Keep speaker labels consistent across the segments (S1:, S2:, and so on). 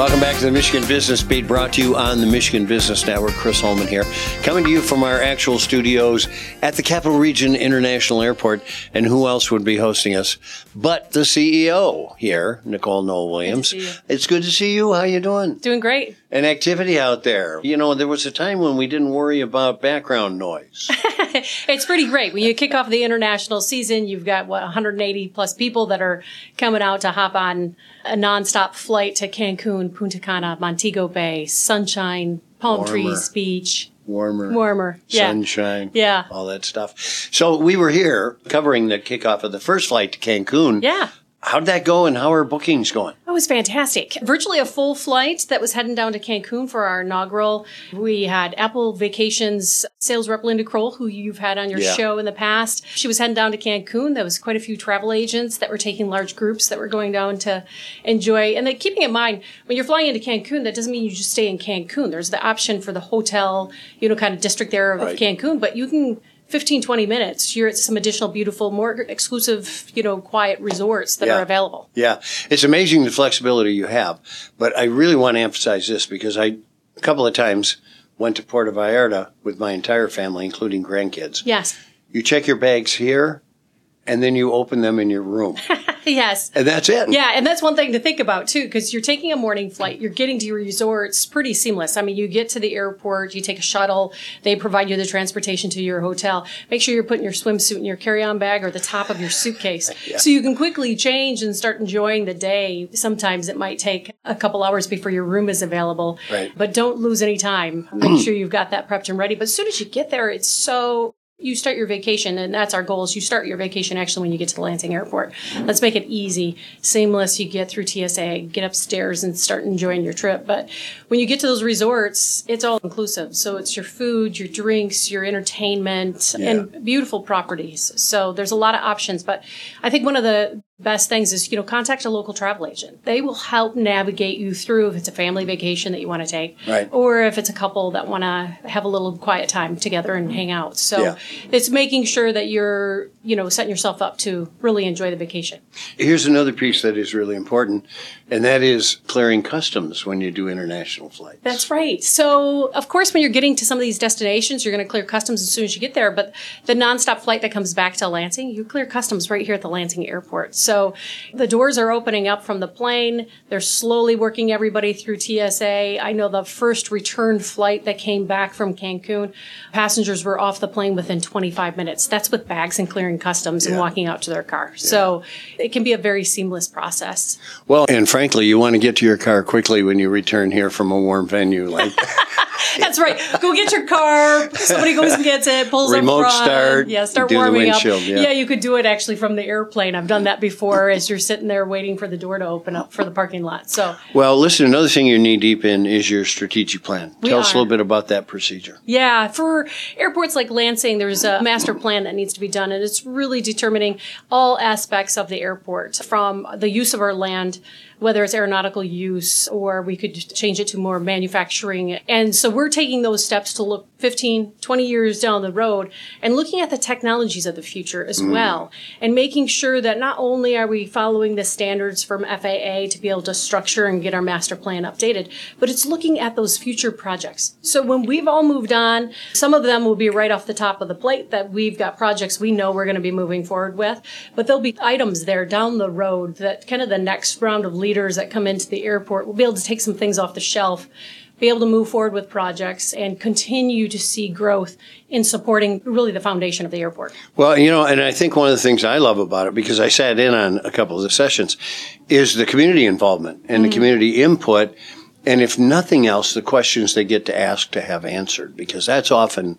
S1: Welcome back to the Michigan Business Beat, brought to you on the Michigan Business Network. Chris Holman here, coming to you from our actual studios at the Capital Region International Airport. And who else would be hosting us but the CEO here, Nicole
S2: Noll-Williams?
S1: It's good to see you. How are you doing?
S2: Doing great.
S1: An activity out there. You know, there was a time when we didn't worry about background noise.
S2: It's pretty great. When you kick off the international season, you've got what 180 plus people that are coming out to hop on a nonstop flight to Cancun, Punta Cana, Montego Bay, sunshine, palm
S1: Warmer.
S2: trees, beach,
S1: Warmer.
S2: warmer. Yeah.
S1: Sunshine.
S2: Yeah.
S1: All that stuff. So we were here covering the kickoff of the first flight to Cancun.
S2: Yeah.
S1: How'd that go and how are bookings going?
S2: That was fantastic. Virtually a full flight that was heading down to Cancun for our inaugural. We had Apple Vacations sales rep Linda Kroll, who you've had on your
S1: Yeah.
S2: show in the past. She was heading down to Cancun. There was quite a few travel agents that were taking large groups that were going down to enjoy. And then keeping in mind, when you're flying into Cancun, that doesn't mean you just stay in Cancun. There's the option for the hotel, you know, kind of district there of
S1: Right.
S2: Cancun, but you can 15, 20 minutes, you're at some additional beautiful, more exclusive, you know, quiet resorts that
S1: Yeah.
S2: are available.
S1: Yeah, it's amazing the flexibility you have. But I really want to emphasize this because I, a couple of times, went to Puerto Vallarta with my entire family, including grandkids.
S2: Yes.
S1: You check your bags here, and then you open them in your room,
S2: Yes.
S1: and that's it.
S2: Yeah, and that's one thing to think about too, because you're taking a morning flight, you're getting to your resorts pretty seamless. I mean, you get to the airport, you take a shuttle, they provide you the transportation to your hotel. Make sure you're putting your swimsuit in your carry-on bag or the top of your suitcase, so you can quickly change and start enjoying the day. Sometimes it might take a couple hours before your room is available,
S1: Right.
S2: but don't lose any time. Make sure you've got that prepped and ready. But as soon as you get there, it's so you start your vacation, and that's our goal. Is you start your vacation actually when you get to the Lansing Airport. Let's make it easy, seamless. You get through TSA, get upstairs, and start enjoying your trip. But when you get to those resorts, it's all inclusive. So it's your food, your drinks, your entertainment, and beautiful properties. So there's a lot of options. But I think one of the best things is you know contact a local travel agent. They will help navigate you through if it's a family vacation that you want to take,
S1: Right.
S2: or if it's a couple that want to have a little quiet time together and hang out. So
S1: Yeah.
S2: it's making sure that you're, you know, setting yourself up to really enjoy the vacation.
S1: Here's another piece that is really important, and that is clearing customs when you do international flights.
S2: That's right. So, of course, when you're getting to some of these destinations, you're going to clear customs as soon as you get there. But the nonstop flight that comes back to Lansing, you clear customs right here at the Lansing airport. So the doors are opening up from the plane. They're slowly working everybody through TSA. I know the first return flight that came back from Cancun, passengers were off the plane within 25 minutes. That's with bags and clearing customs and
S1: Yeah.
S2: walking out to their car. So it can be a very seamless process.
S1: Well, and frankly, you want to get to your car quickly when you return here from a warm venue like
S2: That's right. Go get your car. Somebody goes and gets it, pulls
S1: Remote
S2: up front.
S1: start,
S2: Yeah, start warming up.
S1: windshield, yeah.
S2: you could do it actually from the airplane. I've done that before as you're sitting there waiting for the door to open up for the parking lot. So,
S1: Well, listen, another thing you're knee deep in is your strategic plan.
S2: We
S1: Tell us a little bit about that procedure.
S2: yeah, for airports like Lansing, there's a master plan that needs to be done, and it's really determining all aspects of the airport from the use of our land. Whether it's aeronautical use or we could change it to more manufacturing. And so we're taking those steps to look 15, 20 years down the road and looking at the technologies of the future as mm. well and making sure that not only are we following the standards from FAA to be able to structure and get our master plan updated, but it's looking at those future projects. So when we've all moved on, some of them will be right off the top of the plate that we've got projects we know we're going to be moving forward with, but there'll be items there down the road that kind of the next round of leaders that come into the airport will be able to take some things off the shelf be able to move forward with projects and continue to see growth in supporting really the foundation of the airport.
S1: Well, you know, and I think one of the things I love about it, because I sat in on a couple of the sessions, is the community involvement and the mm-hmm. community input. And if nothing else, the questions they get to ask to have answered, because that's often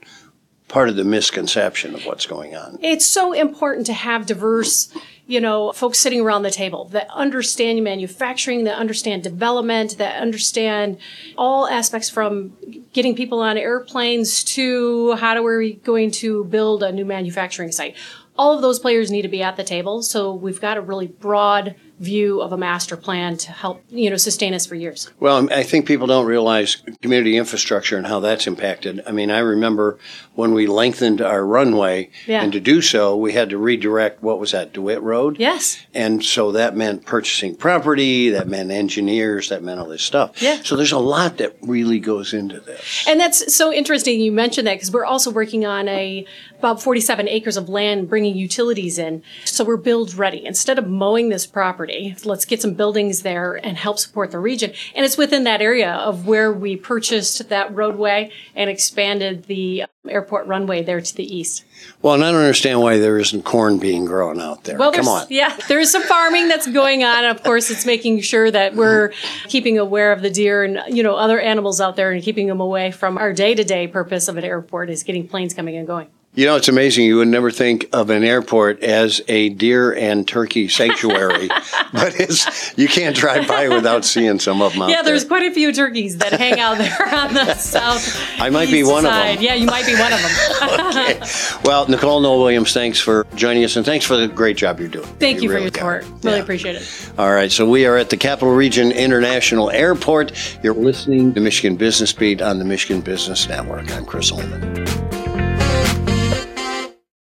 S1: part of the misconception of what's going on.
S2: It's so important to have diverse, you know, folks sitting around the table that understand manufacturing, that understand development, that understand all aspects from getting people on airplanes to how are we going to build a new manufacturing site. All of those players need to be at the table. So we've got a really broad view of a master plan to help, you know, sustain us for years.
S1: Well, I think people don't realize community infrastructure and how that's impacted. I mean, I remember when we lengthened our runway,
S2: Yeah.
S1: and to do so, we had to redirect what was that, DeWitt Road?
S2: Yes.
S1: And so that meant purchasing property, that meant engineers, that meant all this stuff.
S2: Yeah.
S1: So there's a lot that really goes into this.
S2: And that's so interesting you mentioned that because we're also working on a about 47 acres of land bringing utilities in. So we're build ready. Instead of mowing this property, let's get some buildings there and help support the region. And it's within that area of where we purchased that roadway and expanded the um, airport runway there to the east.
S1: Well, and I don't understand why there isn't corn being grown out there.
S2: Well,
S1: Come on.
S2: Yeah, there is some farming that's going on. Of course, it's making sure that we're keeping aware of the deer and you know other animals out there and keeping them away from our day-to-day purpose of an airport is getting planes coming and going.
S1: You know, it's amazing. You would never think of an airport as a deer and turkey sanctuary, but it's you can't drive by without seeing some of them
S2: Yeah, there's
S1: there.
S2: quite a few turkeys that hang out there on the south.
S1: I might be one of them.
S2: Yeah, you might be one of them. okay.
S1: Well, Nicole Noll-Williams, thanks for joining us and thanks for the great job you're doing.
S2: Thank you, for
S1: really
S2: your support. Really
S1: Yeah.
S2: appreciate it.
S1: All right, so we are at the Capital Region International Airport. You're listening to Michigan Business Beat on the Michigan Business Network. I'm Chris Holman.